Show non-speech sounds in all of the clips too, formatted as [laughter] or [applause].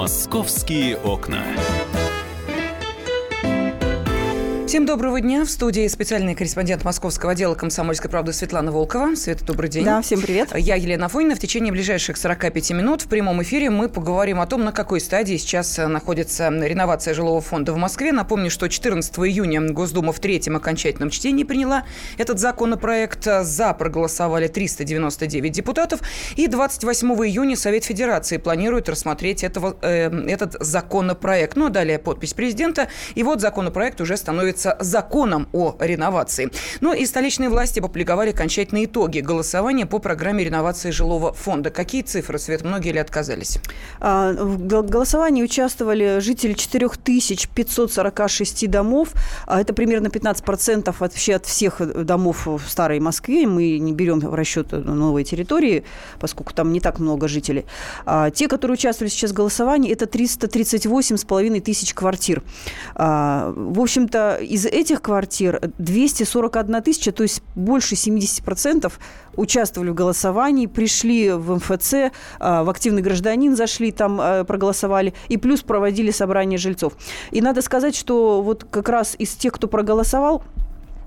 Московские окна. Всем доброго дня. В студии специальный корреспондент московского отдела «Комсомольской правды» Светлана Волкова. Света, добрый день. Да, всем привет. Я Елена Фойна. В течение ближайших 45 минут в прямом эфире мы поговорим о том, на какой стадии сейчас находится реновация жилого фонда в Москве. Напомню, что 14 июня Госдума в третьем окончательном чтении приняла этот законопроект. За проголосовали 399 депутатов. И 28 июня Совет Федерации планирует рассмотреть этого, э, этот законопроект. Ну, а далее подпись президента. И вот законопроект уже становится является законом о реновации. Ну и столичные власти опубликовали окончательные итоги голосования по программе реновации жилого фонда. Какие цифры, Свет, многие ли отказались? А, в голосовании участвовали жители 4546 домов. А это примерно 15% вообще от всех домов в Старой Москве. Мы не берем в расчет новые территории, поскольку там не так много жителей. А те, которые участвовали сейчас в голосовании, это 338,5 тысяч квартир. В общем-то, из этих квартир 241 тысяча, то есть больше 70% участвовали в голосовании, пришли в МФЦ, а, в активный гражданин зашли, там а, проголосовали, и плюс проводили собрание жильцов. И надо сказать, что вот как раз из тех, кто проголосовал,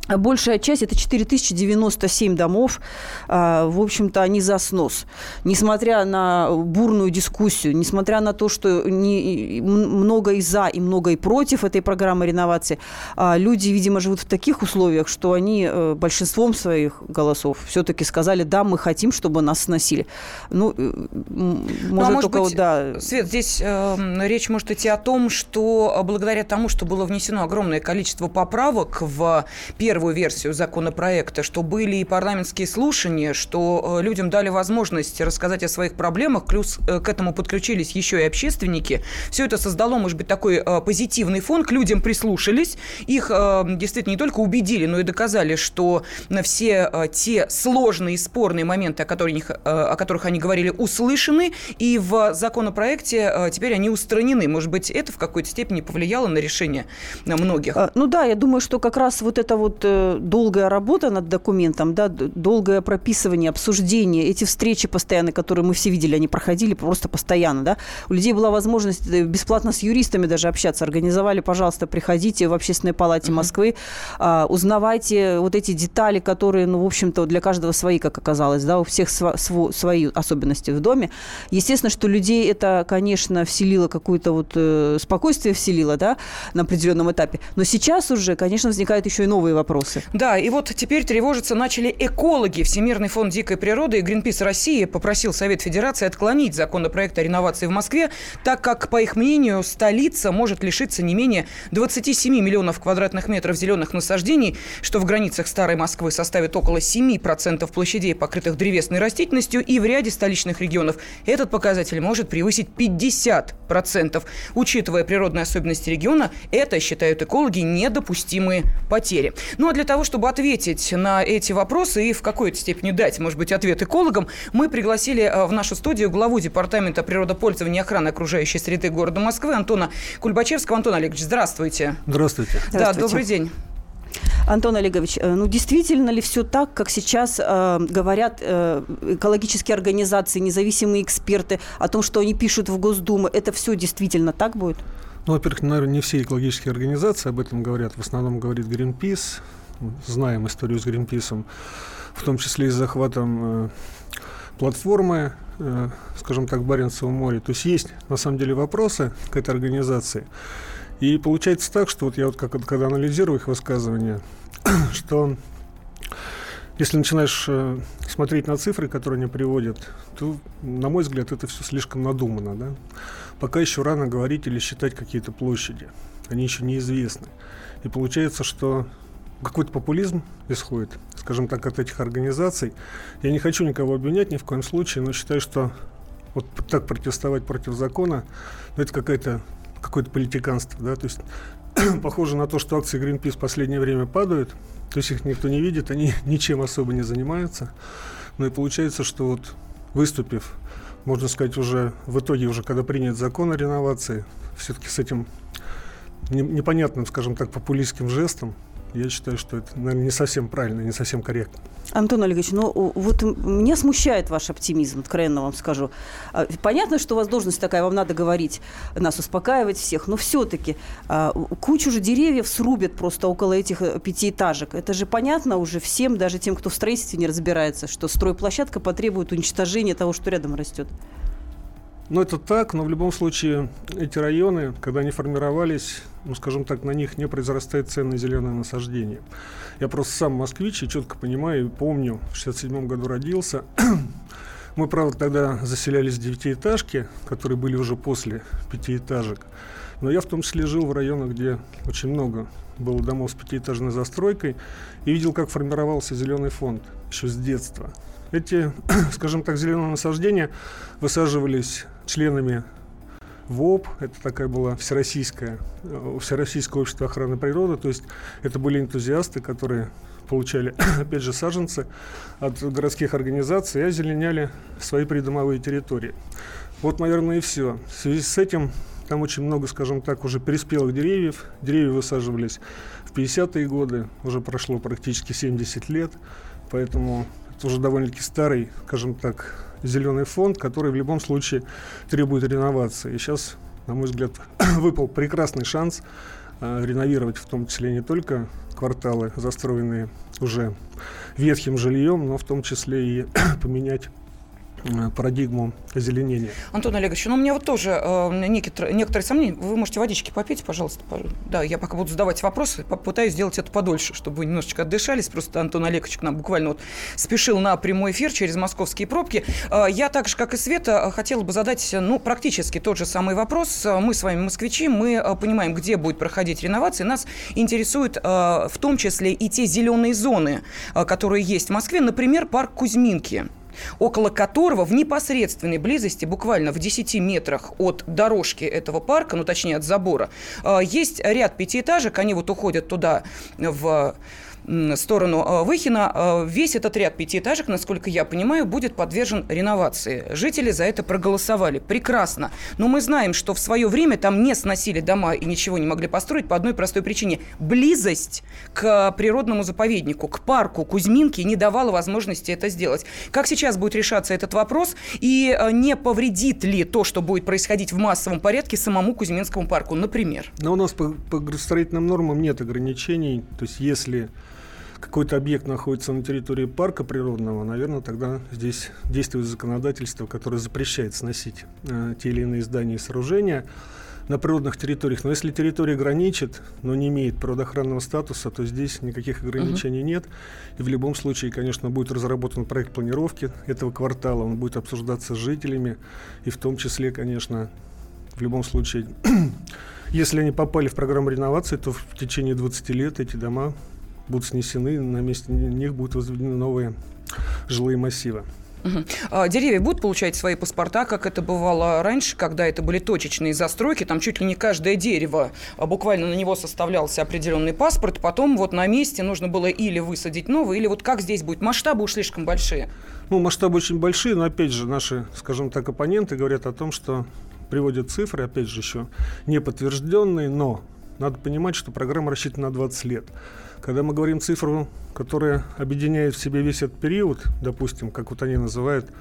Большая часть, это 4097 домов, а, в общем-то, они за снос. Несмотря на бурную дискуссию, несмотря на то, что не, много и за, и много и против этой программы реновации, а, люди, видимо, живут в таких условиях, что они э, большинством своих голосов все-таки сказали, да, мы хотим, чтобы нас сносили. Ну, э, может, ну, а может быть, да... Свет, здесь э, речь может идти о том, что благодаря тому, что было внесено огромное количество поправок в первый первую версию законопроекта, что были и парламентские слушания, что э, людям дали возможность рассказать о своих проблемах, плюс э, к этому подключились еще и общественники. Все это создало, может быть, такой э, позитивный фон, к людям прислушались, их действительно не только убедили, но и доказали, что на все те сложные и спорные моменты, о которых, о которых они говорили, услышаны, и в законопроекте теперь они устранены. Может быть, это в какой-то степени повлияло на решение многих? Ну да, я думаю, что как раз вот это вот долгая работа над документом, да, долгое прописывание, обсуждение, эти встречи постоянные, которые мы все видели, они проходили просто постоянно, да. У людей была возможность э, бесплатно с юристами даже общаться. Организовали, пожалуйста, приходите в Общественной палате. Москвы, а, узнавайте вот эти детали, которые, ну, в общем-то, для каждого свои, как оказалось, да, у всех св- св- свои особенности в доме. Естественно, что людей это, конечно, вселило какое-то вот э, спокойствие вселило, да, на определенном этапе. Но сейчас уже, конечно, возникают еще и новые вопросы вопросы. Да, и вот теперь тревожиться начали экологи. Всемирный фонд дикой природы и Гринпис России попросил Совет Федерации отклонить законопроект о реновации в Москве, так как, по их мнению, столица может лишиться не менее 27 миллионов квадратных метров зеленых насаждений, что в границах Старой Москвы составит около 7% площадей, покрытых древесной растительностью, и в ряде столичных регионов этот показатель может превысить 50%. Учитывая природные особенности региона, это, считают экологи, недопустимые потери. Ну а для того, чтобы ответить на эти вопросы и в какой-то степени дать, может быть, ответ экологам, мы пригласили э, в нашу студию главу Департамента природопользования и охраны окружающей среды города Москвы Антона Кульбачевского. Антон Олегович, здравствуйте. Здравствуйте. Да, добрый день. Антон Олегович, э, ну действительно ли все так, как сейчас э, говорят э, экологические организации, независимые эксперты о том, что они пишут в Госдуму? Это все действительно так будет? Ну, во-первых, наверное, не все экологические организации об этом говорят. В основном говорит Greenpeace. Знаем историю с Greenpeace, в том числе и с захватом э, платформы, э, скажем так, в Баренцевом море. То есть есть, на самом деле, вопросы к этой организации. И получается так, что вот я вот как, когда анализирую их высказывания, [clears throat] что если начинаешь э, смотреть на цифры, которые они приводят, то, на мой взгляд, это все слишком надумано. Да? Пока еще рано говорить или считать какие-то площади. Они еще неизвестны. И получается, что какой-то популизм исходит, скажем так, от этих организаций. Я не хочу никого обвинять ни в коем случае, но считаю, что вот так протестовать против закона, ну, это какая-то какое-то политиканство, да, то есть [clears throat] похоже на то, что акции Greenpeace в последнее время падают, то есть их никто не видит, они [laughs] ничем особо не занимаются. Ну и получается, что вот выступив, можно сказать, уже в итоге, уже когда принят закон о реновации, все-таки с этим непонятным, скажем так, популистским жестом, я считаю, что это, наверное, не совсем правильно, не совсем корректно. Антон Олегович, ну вот меня смущает ваш оптимизм, откровенно вам скажу. А, понятно, что у вас должность такая, вам надо говорить, нас успокаивать всех, но все-таки а, кучу же деревьев срубят просто около этих э, пятиэтажек. Это же понятно уже всем, даже тем, кто в строительстве не разбирается, что стройплощадка потребует уничтожения того, что рядом растет. Ну, это так, но в любом случае эти районы, когда они формировались, ну, скажем так, на них не произрастает ценное зеленое насаждение. Я просто сам москвич и четко понимаю и помню, в 67 году родился. [clears throat] Мы, правда, тогда заселялись в девятиэтажки, которые были уже после пятиэтажек. Но я в том числе жил в районах, где очень много было домов с пятиэтажной застройкой, и видел, как формировался зеленый фонд еще с детства. Эти, [clears throat] скажем так, зеленые насаждения высаживались членами ВОП, это такая была всероссийская, э, Всероссийское общество охраны природы, то есть это были энтузиасты, которые получали, [coughs] опять же, саженцы от городских организаций и озеленяли свои придомовые территории. Вот, наверное, и все. В связи с этим там очень много, скажем так, уже переспелых деревьев. Деревья высаживались в 50-е годы, уже прошло практически 70 лет, поэтому это уже довольно-таки старый, скажем так, зеленый фонд, который в любом случае требует реновации. И сейчас, на мой взгляд, [coughs] выпал прекрасный шанс э, реновировать в том числе не только кварталы, застроенные уже ветхим жильем, но в том числе и [coughs] поменять парадигму озеленения. Антон Олегович, ну у меня вот тоже э, некоторые, некоторые сомнения. Вы можете водички попить, пожалуйста. Да, я пока буду задавать вопросы, попытаюсь сделать это подольше, чтобы вы немножечко отдышались. Просто Антон Олегович к нам буквально вот спешил на прямой эфир через московские пробки. Э, я так же, как и Света, хотела бы задать, ну, практически тот же самый вопрос. Мы с вами москвичи, мы э, понимаем, где будет проходить реновация. Нас интересует э, в том числе и те зеленые зоны, э, которые есть в Москве. Например, парк Кузьминки около которого в непосредственной близости, буквально в 10 метрах от дорожки этого парка, ну точнее от забора, э, есть ряд пятиэтажек, они вот уходят туда в сторону э, Выхина, э, весь этот ряд пятиэтажек, насколько я понимаю, будет подвержен реновации. Жители за это проголосовали. Прекрасно. Но мы знаем, что в свое время там не сносили дома и ничего не могли построить по одной простой причине. Близость к природному заповеднику, к парку Кузьминки не давала возможности это сделать. Как сейчас будет решаться этот вопрос и э, не повредит ли то, что будет происходить в массовом порядке самому Кузьминскому парку, например? Но у нас по, по градостроительным нормам нет ограничений. То есть если какой-то объект находится на территории парка природного, наверное, тогда здесь действует законодательство, которое запрещает сносить э, те или иные здания и сооружения на природных территориях. Но если территория граничит, но не имеет природоохранного статуса, то здесь никаких ограничений uh-huh. нет. И в любом случае, конечно, будет разработан проект планировки этого квартала, он будет обсуждаться с жителями, и в том числе, конечно, в любом случае, [clears throat] если они попали в программу реновации, то в течение 20 лет эти дома будут снесены, на месте них будут возведены новые жилые массивы. Угу. Деревья будут получать свои паспорта, как это бывало раньше, когда это были точечные застройки, там чуть ли не каждое дерево, а буквально на него составлялся определенный паспорт, потом вот на месте нужно было или высадить новый, или вот как здесь будет, масштабы уж слишком большие. Ну, масштабы очень большие, но опять же наши, скажем так, оппоненты говорят о том, что приводят цифры, опять же еще не подтвержденные, но надо понимать, что программа рассчитана на 20 лет. Когда мы говорим цифру, которая объединяет в себе весь этот период, допустим, как вот они называют,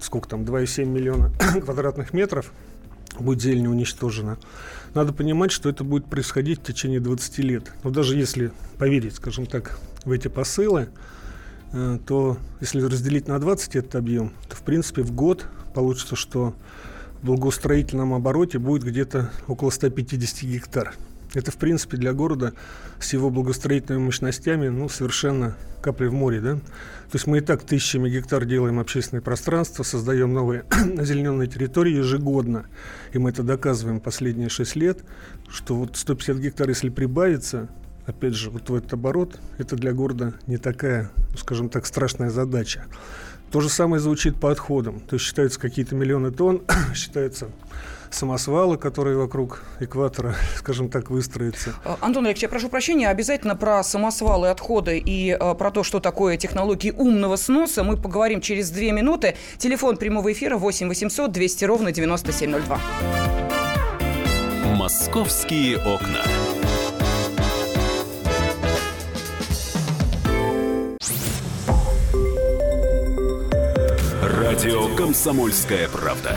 сколько там, 2,7 миллиона [coughs] квадратных метров, будет зелень уничтожена. Надо понимать, что это будет происходить в течение 20 лет. Но даже если поверить, скажем так, в эти посылы, э, то если разделить на 20 этот объем, то в принципе в год получится, что в благоустроительном обороте будет где-то около 150 гектар. Это, в принципе, для города с его благостроительными мощностями, ну, совершенно капли в море, да. То есть мы и так тысячами гектар делаем общественное пространство, создаем новые [clears throat] озелененные территории ежегодно. И мы это доказываем последние шесть лет, что вот 150 гектар, если прибавится, опять же, вот в этот оборот, это для города не такая, скажем так, страшная задача. То же самое звучит по отходам. То есть считаются какие-то миллионы тонн, [clears throat] считаются самосвалы, которые вокруг экватора, [laughs] скажем так, выстроятся. Э, Антон Олегович, я прошу прощения, обязательно про самосвалы, отходы и э, про то, что такое технологии умного сноса, мы поговорим через две минуты. Телефон прямого эфира 8 800 200 ровно 9702. «Московские окна». Радио «Комсомольская правда».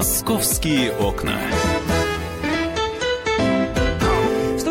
Московские окна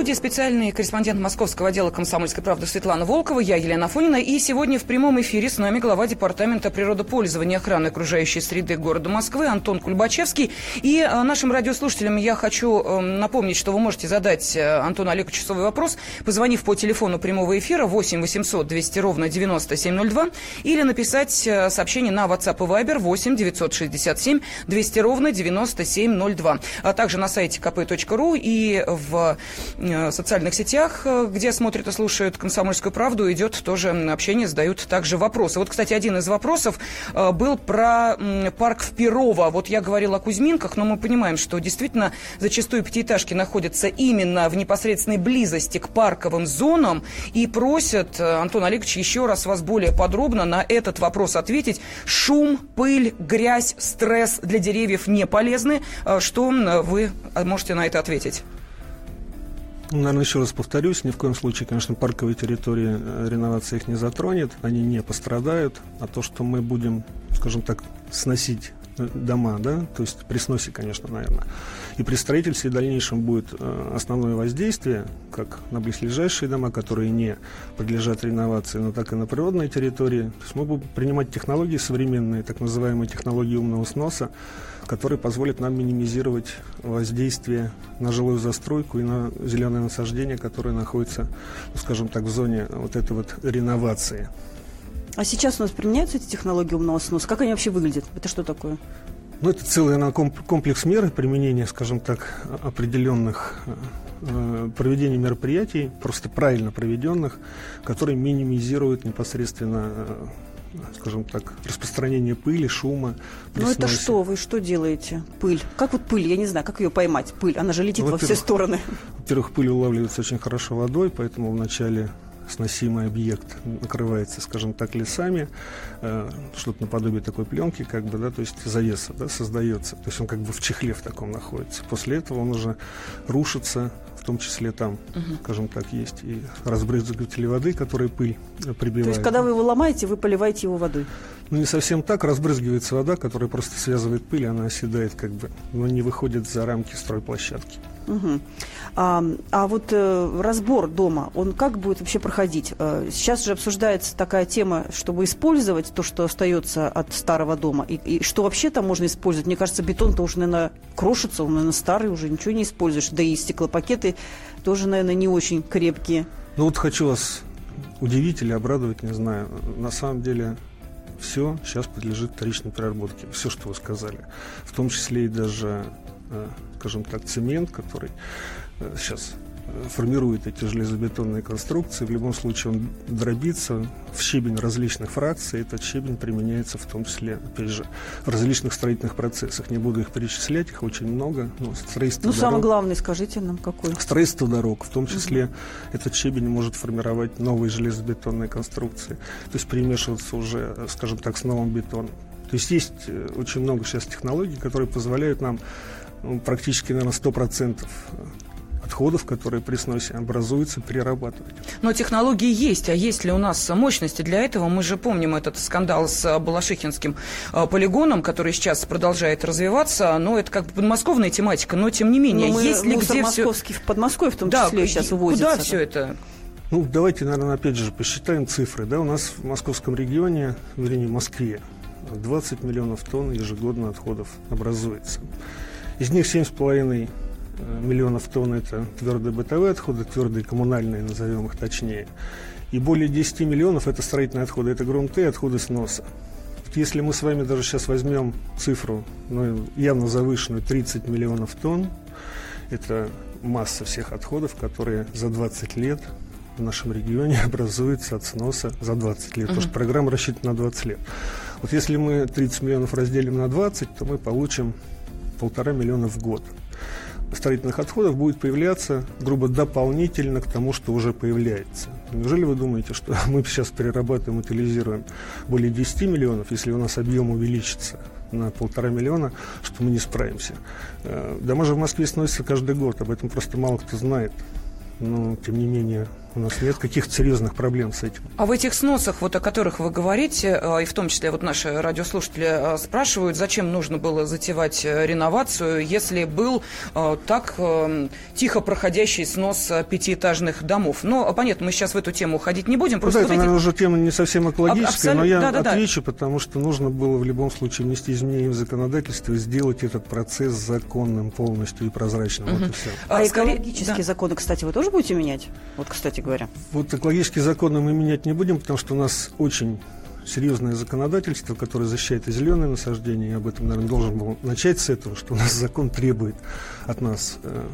студии специальный корреспондент московского отдела «Комсомольской правды» Светлана Волкова, я Елена Фонина. И сегодня в прямом эфире с нами глава Департамента природопользования и охраны окружающей среды города Москвы Антон Кульбачевский. И э, нашим радиослушателям я хочу э, напомнить, что вы можете задать э, Антону Олеговичу свой вопрос, позвонив по телефону прямого эфира 8 800 200 ровно 9702 или написать сообщение на WhatsApp и Viber 8 967 200 ровно 9702. А также на сайте kp.ru и в Э, социальных сетях, э, где смотрят и слушают «Комсомольскую правду», идет тоже общение, задают также вопросы. Вот, кстати, один из вопросов э, был про парк в Перово. Вот я говорила о Кузьминках, но мы понимаем, что действительно зачастую пятиэтажки находятся именно в непосредственной близости к парковым зонам и просят, Антон Олегович, еще раз вас более подробно на этот вопрос ответить. Шум, пыль, грязь, стресс для деревьев не полезны. Что вы можете на это ответить? Наверное, еще раз повторюсь, ни в коем случае, конечно, парковые территории э, реновация их не затронет, они не пострадают, а то, что мы будем, скажем так, сносить дома, да, то есть при сносе, конечно, наверное, и при строительстве в дальнейшем будет э, основное воздействие, как на близлежащие дома, которые не подлежат реновации, но так и на природные территории. То есть мы будем принимать технологии современные, так называемые технологии умного сноса, который позволит нам минимизировать воздействие на жилую застройку и на зеленые насаждения, которые находятся, ну, скажем так, в зоне вот этой вот реновации. А сейчас у нас применяются эти технологии умного сноса? Как они вообще выглядят? Это что такое? Ну, это целый комплекс мер применения, скажем так, определенных э, проведения мероприятий, просто правильно проведенных, которые минимизируют непосредственно э, скажем так, распространение пыли, шума. Ну это что? Вы что делаете? Пыль. Как вот пыль? Я не знаю, как ее поймать? Пыль. Она же летит ну, во все стороны. Во-первых, пыль улавливается очень хорошо водой, поэтому вначале сносимый объект накрывается, скажем так, лесами, э, что-то наподобие такой пленки, как бы, да, то есть завеса, да, создается. То есть он как бы в чехле в таком находится. После этого он уже рушится, в том числе там, угу. скажем так, есть и разбрызгиватели воды, которые пыль прибивают. То есть, когда вы его ломаете, вы поливаете его водой? Ну, не совсем так. Разбрызгивается вода, которая просто связывает пыль, она оседает как бы, но не выходит за рамки стройплощадки. Угу. А, а вот э, разбор дома, он как будет вообще проходить? Э, сейчас же обсуждается такая тема, чтобы использовать то, что остается от старого дома. И, и что вообще там можно использовать? Мне кажется, бетон-то уже, наверное, крошится, он, наверное, старый, уже ничего не используешь. Да и стеклопакеты тоже, наверное, не очень крепкие. Ну вот хочу вас удивить или обрадовать, не знаю. На самом деле все сейчас подлежит вторичной переработке. Все, что вы сказали. В том числе и даже Э, скажем так, цемент, который э, сейчас э, формирует эти железобетонные конструкции. В любом случае он дробится в щебень различных фракций. Этот щебень применяется в том числе, опять же, в различных строительных процессах. Не буду их перечислять, их очень много. Но строительство ну, дорог, самый главный, скажите нам, какой? Строительство дорог. В том числе угу. этот щебень может формировать новые железобетонные конструкции. То есть перемешиваться уже, скажем так, с новым бетоном. То есть есть очень много сейчас технологий, которые позволяют нам ну, практически, наверное, 100% отходов, которые при сносе образуются, перерабатывать. Но технологии есть, а есть ли у нас мощности для этого? Мы же помним этот скандал с Балашихинским э, полигоном, который сейчас продолжает развиваться, но это как бы подмосковная тематика, но тем не менее, но мы есть ли где московский все... в Подмосковье в том да, числе сейчас увозится. Куда все это? Ну, давайте, наверное, опять же посчитаем цифры. Да, у нас в московском регионе, вернее, в Москве, 20 миллионов тонн ежегодно отходов образуется. Из них 7,5 э, миллионов тонн это твердые бытовые отходы, твердые коммунальные, назовем их точнее. И более 10 миллионов это строительные отходы, это грунты и отходы сноса. Если мы с вами даже сейчас возьмем цифру, ну, явно завышенную, 30 миллионов тонн, это масса всех отходов, которые за 20 лет в нашем регионе [laughs] образуются от сноса за 20 лет, угу. потому что программа рассчитана на 20 лет. Вот если мы 30 миллионов разделим на 20, то мы получим полтора миллиона в год строительных отходов будет появляться, грубо, дополнительно к тому, что уже появляется. Неужели вы думаете, что [laughs] мы сейчас перерабатываем, утилизируем более 10 миллионов, если у нас объем увеличится на полтора миллиона, что мы не справимся? Э, дома же в Москве сносятся каждый год, об этом просто мало кто знает. Но, тем не менее, у нас нет каких-то серьезных проблем с этим. А в этих сносах, вот о которых вы говорите, э, и в том числе вот наши радиослушатели э, спрашивают, зачем нужно было затевать э, реновацию, если был так тихо проходящий снос пятиэтажных домов. Но, понятно, мы сейчас в эту тему уходить не будем. Просто ну, да, это, наверное, уже тема не совсем экологическая, Абсолютно, но я да, да, отвечу, да. потому что нужно было в любом случае внести изменения в законодательство и сделать этот процесс законным полностью и прозрачным. Угу. Вот и все. А, а экологические да. законы, кстати, вы тоже будете менять? Вот, кстати говоря. Вот экологические законы мы менять не будем, потому что у нас очень серьезное законодательство, которое защищает и зеленые насаждения, и об этом, наверное, должен был начать с этого, что у нас закон требует от нас, э,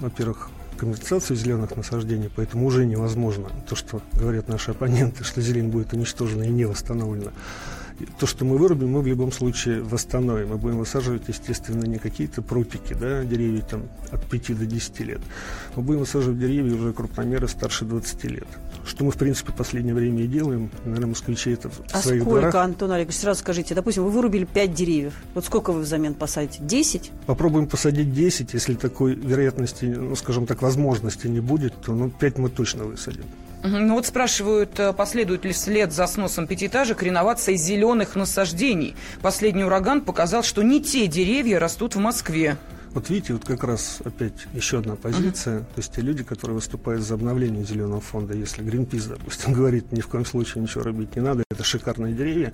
во-первых, компенсацию зеленых насаждений, поэтому уже невозможно то, что говорят наши оппоненты, что зелень будет уничтожена и не восстановлена то, что мы вырубим, мы в любом случае восстановим. Мы будем высаживать, естественно, не какие-то прутики, да, деревья там от 5 до 10 лет. Мы будем высаживать деревья уже крупномеры старше 20 лет. Что мы, в принципе, в последнее время и делаем. Наверное, москвичи это в а своих сколько, дворах. Антон Олегович, сразу скажите, допустим, вы вырубили 5 деревьев. Вот сколько вы взамен посадите? 10? Попробуем посадить 10. Если такой вероятности, ну, скажем так, возможности не будет, то ну, 5 мы точно высадим. Ну вот спрашивают, э, последует ли вслед за сносом пятиэтажек реновация зеленых насаждений. Последний ураган показал, что не те деревья растут в Москве. Вот видите, вот как раз опять еще одна позиция. Uh-huh. То есть те люди, которые выступают за обновление зеленого фонда, если Гринпис, допустим, [laughs] говорит, ни в коем случае ничего рубить не надо, это шикарные деревья,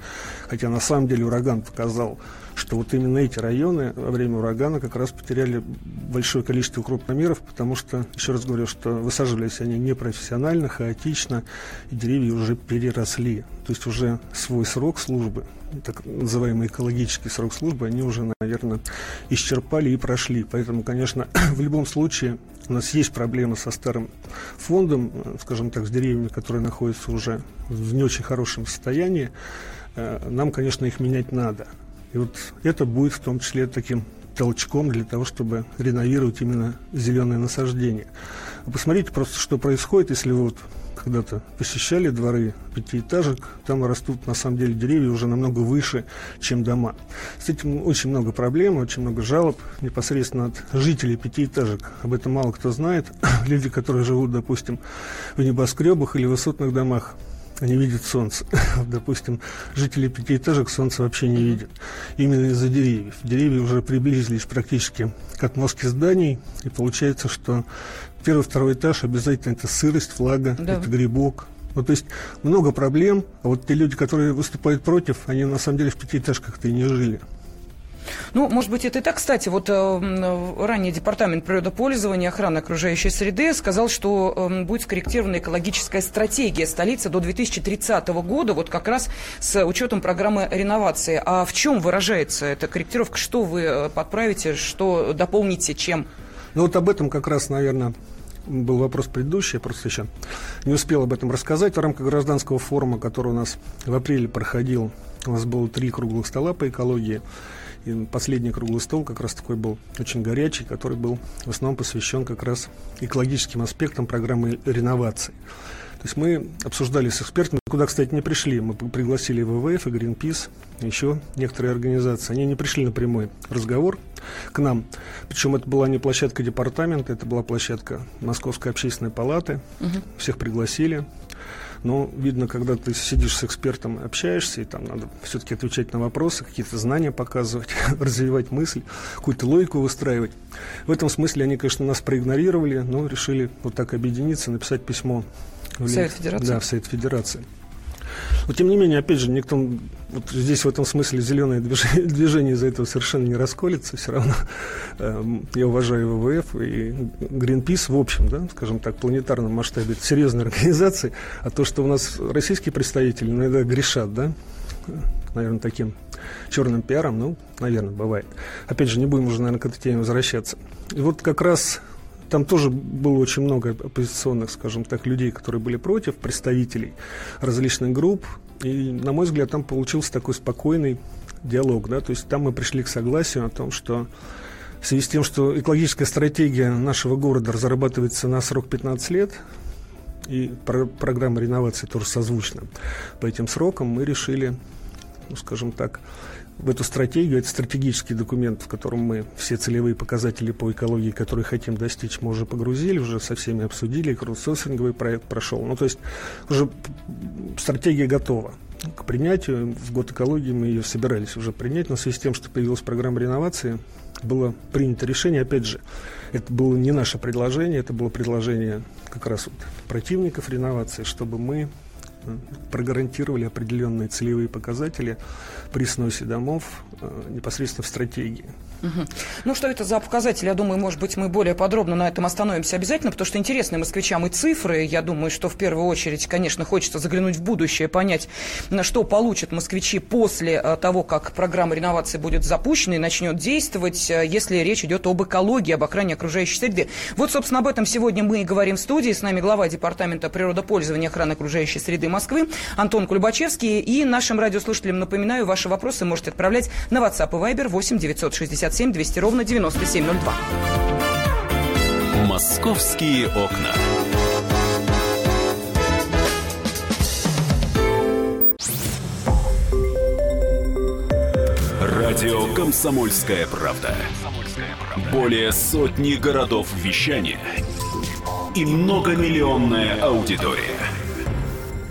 хотя на самом деле ураган показал, что вот именно эти районы во время урагана как раз потеряли большое количество крупномеров, потому что, еще раз говорю, что высаживались они непрофессионально, хаотично, и деревья уже переросли. То есть уже свой срок службы, так называемый экологический срок службы, они уже, наверное, исчерпали и прошли. Поэтому, конечно, [clears throat] в любом случае у нас есть проблемы со старым фондом, скажем так, с деревьями, которые находятся уже в не очень хорошем состоянии. Э, нам, конечно, их менять надо. И вот это будет в том числе таким толчком для того, чтобы реновировать именно зеленые насаждения. Вы посмотрите просто, что происходит, если вы вот когда-то посещали дворы пятиэтажек, там растут на самом деле деревья уже намного выше, чем дома. С этим очень много проблем, очень много жалоб непосредственно от жителей пятиэтажек. Об этом мало кто знает. [clears throat] Люди, которые живут, допустим, в небоскребах или высотных домах, они видят солнце. [clears throat] Допустим, жители пятиэтажек солнце вообще не видят. Именно из-за деревьев. Деревья уже приблизились практически к отмостке зданий, и получается, что первый, второй этаж обязательно это сырость, влага, да. это грибок. Ну, то есть много проблем, а вот те люди, которые выступают против, они на самом деле в пятиэтажках-то и не жили. Ну, может быть, это и так. Кстати, вот э, ранее Департамент природопользования и охраны окружающей среды сказал, что э, будет скорректирована экологическая стратегия столицы до 2030 года, вот как раз с учетом программы реновации. А в чем выражается эта корректировка? Что вы э, подправите, что дополните, чем? Ну, вот об этом как раз, наверное, был вопрос предыдущий, я просто еще не успел об этом рассказать. В рамках гражданского форума, который у нас в апреле проходил, у нас было три круглых стола по экологии. И последний круглый стол как раз такой был очень горячий, который был в основном посвящен как раз экологическим аспектам программы реновации. То есть мы обсуждали с экспертами, куда, кстати, не пришли. Мы пригласили ВВФ и Greenpeace, еще некоторые организации. Они не пришли на прямой разговор к нам. Причем это была не площадка департамента, это была площадка Московской общественной палаты. Угу. Всех пригласили. Но видно, когда ты сидишь с экспертом, общаешься, и там надо все-таки отвечать на вопросы, какие-то знания показывать, [laughs] развивать мысль, какую-то логику выстраивать. В этом смысле они, конечно, нас проигнорировали, но решили вот так объединиться, написать письмо в Совет Федерации. Да, в Совет Федерации. Но тем не менее, опять же, никто вот здесь в этом смысле зеленое движение, [laughs] движение из-за этого совершенно не расколется. Все равно [laughs] э, я уважаю ВВФ и Greenpeace в общем, да, скажем так, планетарном масштабе. Это серьезные [laughs] организации. А то, что у нас российские представители иногда грешат, да, наверное, таким черным пиаром, ну, наверное, бывает. Опять же, не будем уже, наверное, к этой теме возвращаться. И вот как раз там тоже было очень много оппозиционных, скажем так, людей, которые были против, представителей различных групп. И, на мой взгляд, там получился такой спокойный диалог. Да? То есть там мы пришли к согласию о том, что в связи с тем, что экологическая стратегия нашего города разрабатывается на срок 15 лет, и про программа реновации тоже созвучна по этим срокам, мы решили, ну, скажем так, в эту стратегию, это стратегический документ, в котором мы все целевые показатели по экологии, которые хотим достичь, мы уже погрузили, уже со всеми обсудили, краудсорсинговый проект прошел. Ну, то есть уже стратегия готова к принятию. В год экологии мы ее собирались уже принять, но в связи с тем, что появилась программа реновации, было принято решение, опять же, это было не наше предложение, это было предложение как раз вот противников реновации, чтобы мы прогарантировали определенные целевые показатели при сносе домов э, непосредственно в стратегии. Ну, что это за показатели? Я думаю, может быть, мы более подробно на этом остановимся обязательно, потому что интересны москвичам и цифры. Я думаю, что в первую очередь, конечно, хочется заглянуть в будущее, понять, на что получат москвичи после э, того, как программа реновации будет запущена и начнет действовать, э, если речь идет об экологии, об охране окружающей среды. Вот, собственно, об этом сегодня мы и говорим в студии. С нами глава Департамента природопользования и охраны окружающей среды Москвы Антон Кульбачевский. И нашим радиослушателям напоминаю, ваши вопросы можете отправлять на WhatsApp и Viber 8 967 200 ровно 9702. Московские окна. Радио «Комсомольская правда». Более сотни городов вещания и многомиллионная аудитория.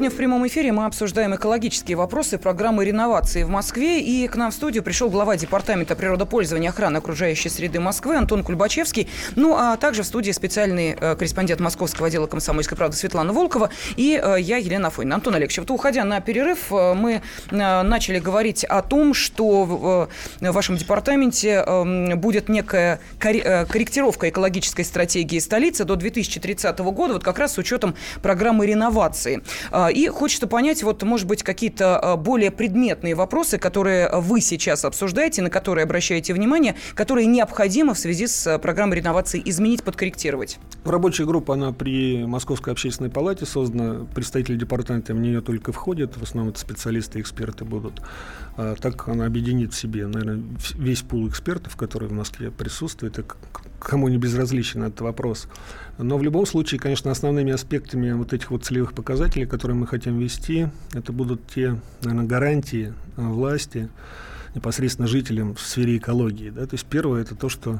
Сегодня в прямом эфире мы обсуждаем экологические вопросы программы реновации в Москве. И к нам в студию пришел глава Департамента природопользования и охраны окружающей среды Москвы Антон Кульбачевский. Ну, а также в студии специальный э, корреспондент Московского отдела комсомольской правды Светлана Волкова и э, я, Елена Афонина. Антон Олегович, вот уходя на перерыв, э, мы начали говорить о том, что в, вашем департаменте э, будет некая корректировка экологической стратегии столицы до 2030 года, вот как раз с учетом программы реновации. А, и хочется понять, вот, может быть, какие-то а, более предметные вопросы, которые вы сейчас обсуждаете, на которые обращаете внимание, которые необходимо в связи с а, программой реновации изменить, подкорректировать. Рабочая группа, она при Московской общественной палате создана. Представители департамента в нее только входят. В основном это специалисты эксперты будут. А так она объединит в себе, наверное, весь пул экспертов, которые в Москве присутствуют, и кому не безразличен этот вопрос. Но в любом случае, конечно, основными аспектами вот этих вот целевых показателей, которые мы хотим ввести, это будут те, наверное, гарантии э, власти непосредственно жителям в сфере экологии. Да? То есть первое – это то, что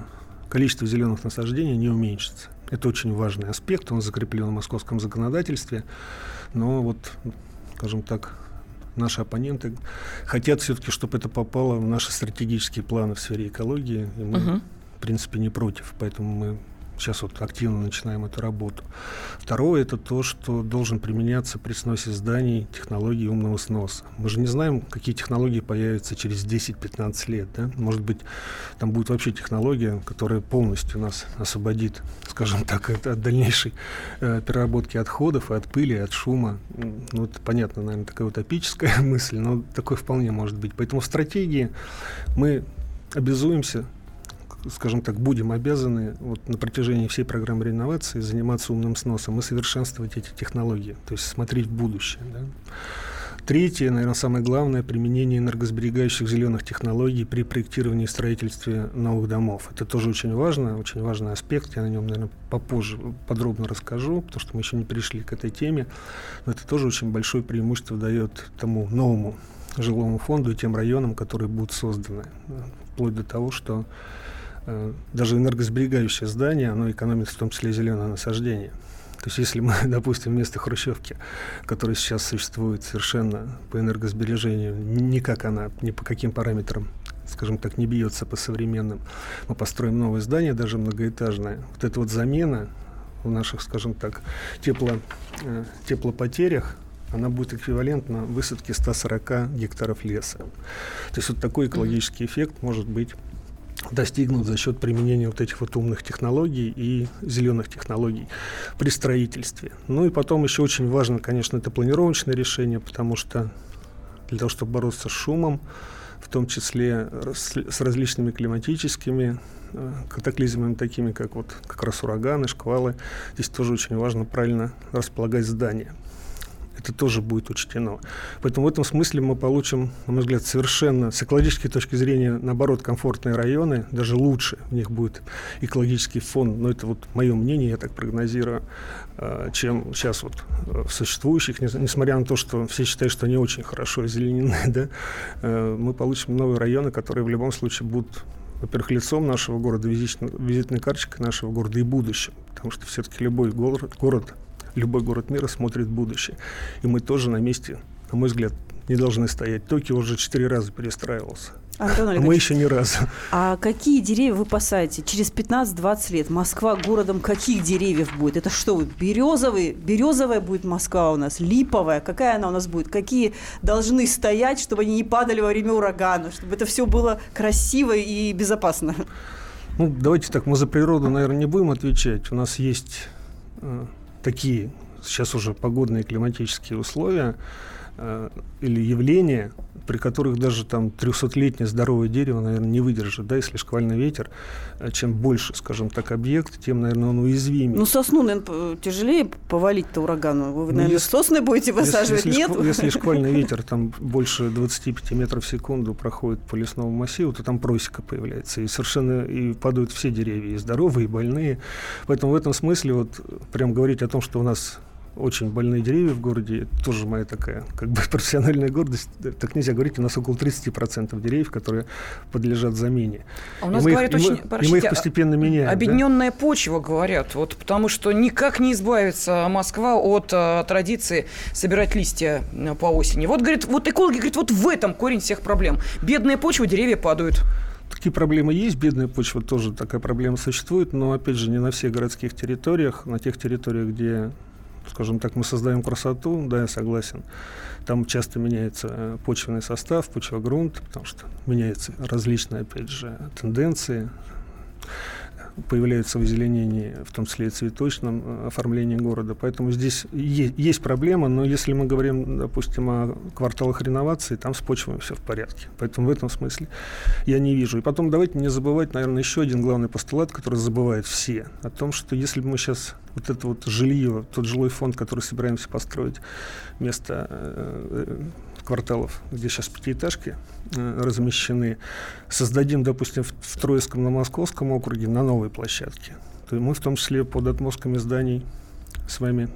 количество зеленых насаждений не уменьшится. Это очень важный аспект, он закреплен в московском законодательстве, но вот, скажем так, наши оппоненты хотят все-таки, чтобы это попало в наши стратегические планы в сфере экологии, и мы, uh-huh. в принципе, не против, поэтому мы Сейчас вот активно начинаем эту работу. Второе – это то, что должен применяться при сносе зданий технологии умного сноса. Мы же не знаем, какие технологии появятся через 10-15 лет. Да? Может быть, там будет вообще технология, которая полностью нас освободит, скажем так, от, от дальнейшей э, переработки отходов, от пыли, от шума. Ну, это понятно, наверное, такая утопическая [laughs] мысль, но такое вполне может быть. Поэтому в стратегии мы обязуемся скажем так, будем обязаны вот, на протяжении всей программы реновации заниматься умным сносом и совершенствовать эти технологии, то есть смотреть в будущее. Да? Третье, наверное, самое главное, применение энергосберегающих зеленых технологий при проектировании и строительстве новых домов. Это тоже очень важно, очень важный аспект. Я на нем, наверное, попозже подробно расскажу, потому что мы еще не пришли к этой теме. Но это тоже очень большое преимущество дает тому новому жилому фонду и тем районам, которые будут созданы. Вплоть до того, что даже энергосберегающее здание, оно экономит в том числе зеленое насаждение. То есть если мы, [laughs] допустим, вместо хрущевки, которая сейчас существует совершенно по энергосбережению, никак она, ни по каким параметрам, скажем так, не бьется по современным, мы построим новое здание, даже многоэтажное. Вот эта вот замена в наших, скажем так, тепло, э, теплопотерях, она будет эквивалентна высадке 140 гектаров леса. То есть вот такой экологический эффект может быть достигнут за счет применения вот этих вот умных технологий и зеленых технологий при строительстве. Ну и потом еще очень важно, конечно, это планировочное решение, потому что для того, чтобы бороться с шумом, в том числе с различными климатическими э, катаклизмами, такими как вот как раз ураганы, шквалы, здесь тоже очень важно правильно располагать здания это тоже будет учтено. Поэтому в этом смысле мы получим, на мой взгляд, совершенно с экологической точки зрения, наоборот, комфортные районы, даже лучше в них будет экологический фон, но это вот мое мнение, я так прогнозирую, э, чем сейчас вот э, в существующих, несмотря на то, что все считают, что они очень хорошо озеленены, [laughs] да, э, мы получим новые районы, которые в любом случае будут во-первых, лицом нашего города, визитной карточкой нашего города и будущим. Потому что все-таки любой город, город любой город мира смотрит в будущее. И мы тоже на месте, на мой взгляд, не должны стоять. Токио уже четыре раза перестраивался. Антон а мы еще ни разу. А какие деревья вы посадите? Через 15-20 лет Москва городом каких деревьев будет? Это что, березовые? Березовая будет Москва у нас, липовая. Какая она у нас будет? Какие должны стоять, чтобы они не падали во время урагана, чтобы это все было красиво и безопасно? Ну, давайте так, мы за природу, наверное, не будем отвечать. У нас есть э, такие сейчас уже погодные климатические условия э, или явления, при которых даже там 300-летнее здоровое дерево, наверное, не выдержит, да, если шквальный ветер, э, чем больше, скажем так, объект, тем, наверное, он уязвимее. Ну, сосну, наверное, тяжелее повалить-то урагану. Вы, ну, наверное, если, сосны будете высаживать, если, нет? Если, если шквальный [laughs] ветер там больше 25 метров в секунду проходит по лесному массиву, то там просека появляется, и совершенно и падают все деревья, и здоровые, и больные. Поэтому в этом смысле вот прям говорить о том, что у нас очень больные деревья в городе. Это тоже моя такая как бы [laughs] профессиональная гордость. Так нельзя говорить, у нас около 30% деревьев, которые подлежат замене. А у нас и говорят мы, очень... И мы, и мы их постепенно меняем. Объединенная да? почва, говорят, вот потому что никак не избавится Москва от а, традиции собирать листья по осени. Вот, говорит, вот экологи говорят, вот в этом корень всех проблем. Бедная почва, деревья падают. Такие проблемы есть, бедная почва тоже такая проблема существует, но опять же не на всех городских территориях, на тех территориях, где скажем так, мы создаем красоту, да, я согласен. Там часто меняется э, почвенный состав, почвогрунт, потому что меняются различные, опять же, тенденции появляются в озеленении, в том числе и цветочном э, оформлении города. Поэтому здесь есть, проблема, но если мы говорим, допустим, о кварталах реновации, там с почвой все в порядке. Поэтому в этом смысле я не вижу. И потом давайте не забывать, наверное, еще один главный постулат, который забывают все, о том, что если бы мы сейчас вот это вот жилье, тот жилой фонд, который собираемся построить вместо э, э кварталов, где сейчас пятиэтажки э, размещены, создадим, допустим, в, Троицком на Московском округе на новой площадке, то мы в том числе под отмостками зданий с вами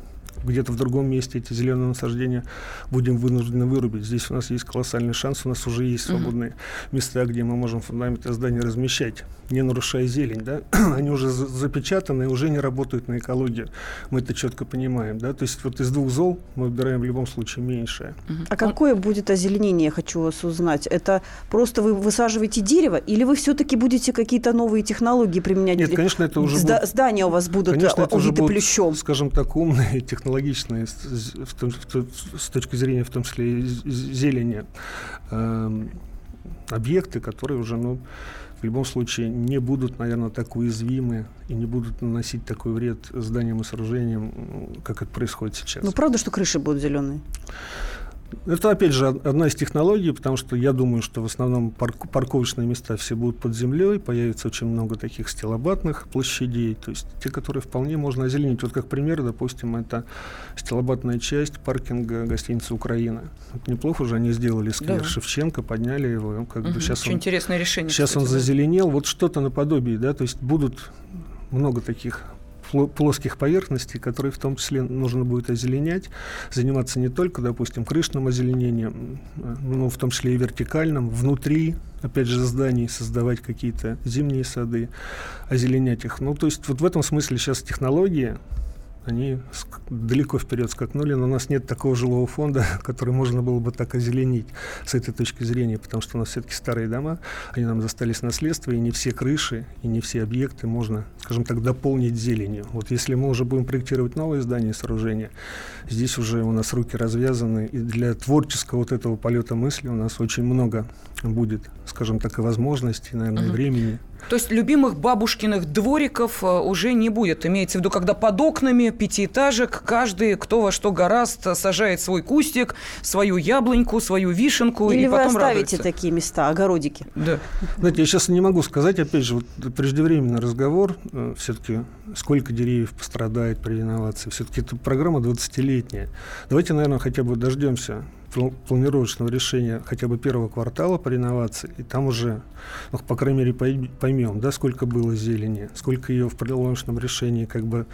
где-то в другом месте эти зеленые насаждения будем вынуждены вырубить. Здесь у нас есть колоссальный шанс, у нас уже есть свободные uh-huh. места, где мы можем фундаменты здания размещать, не нарушая зелень. Да? [clears throat] Они уже запечатаны, уже не работают на экологию. Мы это четко понимаем. Да? То есть вот из двух зол мы выбираем в любом случае меньшее. Uh-huh. А какое будет озеленение, я хочу вас узнать? Это просто вы высаживаете дерево или вы все-таки будете какие-то новые технологии применять? Нет, конечно, это уже Зда- будет... Здания у вас будут конечно, это уже будут, плющом. скажем так, умные [laughs] технологии технологичные в том, в, с точки зрения, в том числе, зелени, э, объекты, которые уже, ну, в любом случае не будут, наверное, так уязвимы и не будут наносить такой вред зданиям и сооружениям, как это происходит сейчас. Ну, правда, что крыши будут зеленые? Это, опять же, одна из технологий, потому что я думаю, что в основном парк, парковочные места все будут под землей, появится очень много таких стилобатных площадей, то есть те, которые вполне можно озеленить. Вот как пример, допустим, это стилобатная часть паркинга гостиницы «Украина». Вот неплохо уже они сделали сквер да. Шевченко, подняли его. Как угу, бы сейчас очень он, интересное решение. Сейчас кстати, он зазеленел. Вот что-то наподобие, да, то есть будут много таких плоских поверхностей, которые в том числе нужно будет озеленять, заниматься не только, допустим, крышным озеленением, но в том числе и вертикальным, внутри, опять же, зданий создавать какие-то зимние сады, озеленять их. Ну, то есть вот в этом смысле сейчас технологии, они далеко вперед скакнули, но у нас нет такого жилого фонда, [laughs] который можно было бы так озеленить с этой точки зрения, потому что у нас все-таки старые дома, они нам достались наследство, и не все крыши, и не все объекты можно, скажем так, дополнить зеленью. Вот если мы уже будем проектировать новые здания и сооружения, здесь уже у нас руки развязаны, и для творческого вот этого полета мысли у нас очень много будет, скажем так, и возможностей, наверное, угу. и времени. То есть любимых бабушкиных двориков э, уже не будет. Имеется в виду, когда под окнами пятиэтажек каждый, кто во что гораст, сажает свой кустик, свою яблоньку, свою вишенку. Или и вы потом оставите радуется. такие места, огородики? Да. Знаете, я сейчас не могу сказать, опять же, вот преждевременный разговор, э, все-таки сколько деревьев пострадает при реновации. Все-таки эта программа 20-летняя. Давайте, наверное, хотя бы дождемся планировочного решения хотя бы первого квартала по реновации, и там уже, ну, по крайней мере, поймем, да, сколько было зелени, сколько ее в планировочном решении как бы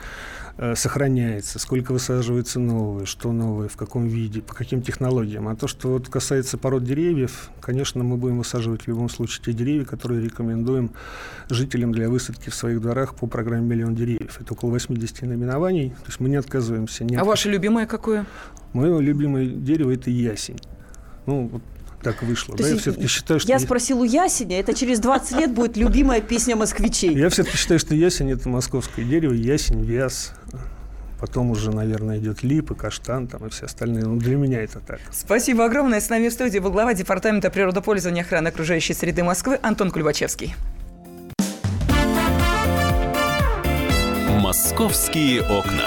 э, сохраняется, сколько высаживается новые, что новое, в каком виде, по каким технологиям. А то, что вот касается пород деревьев, конечно, мы будем высаживать в любом случае те деревья, которые рекомендуем жителям для высадки в своих дворах по программе «Миллион деревьев». Это около 80 наименований, то есть мы не отказываемся. Не а ваше любимое какое? Мое любимое дерево – это ясень. Ну, вот так вышло. То да? Я все-таки считаю, что... Я спросил у ясеня, это через 20 лет будет любимая песня москвичей. Я все-таки считаю, что ясень – это московское дерево, ясень, вяз, Потом уже, наверное, идет лип и каштан там, и все остальные. Ну, для меня это так. Спасибо огромное. С нами в студии был глава Департамента природопользования охраны окружающей среды Москвы Антон Кульбачевский. «Московские окна».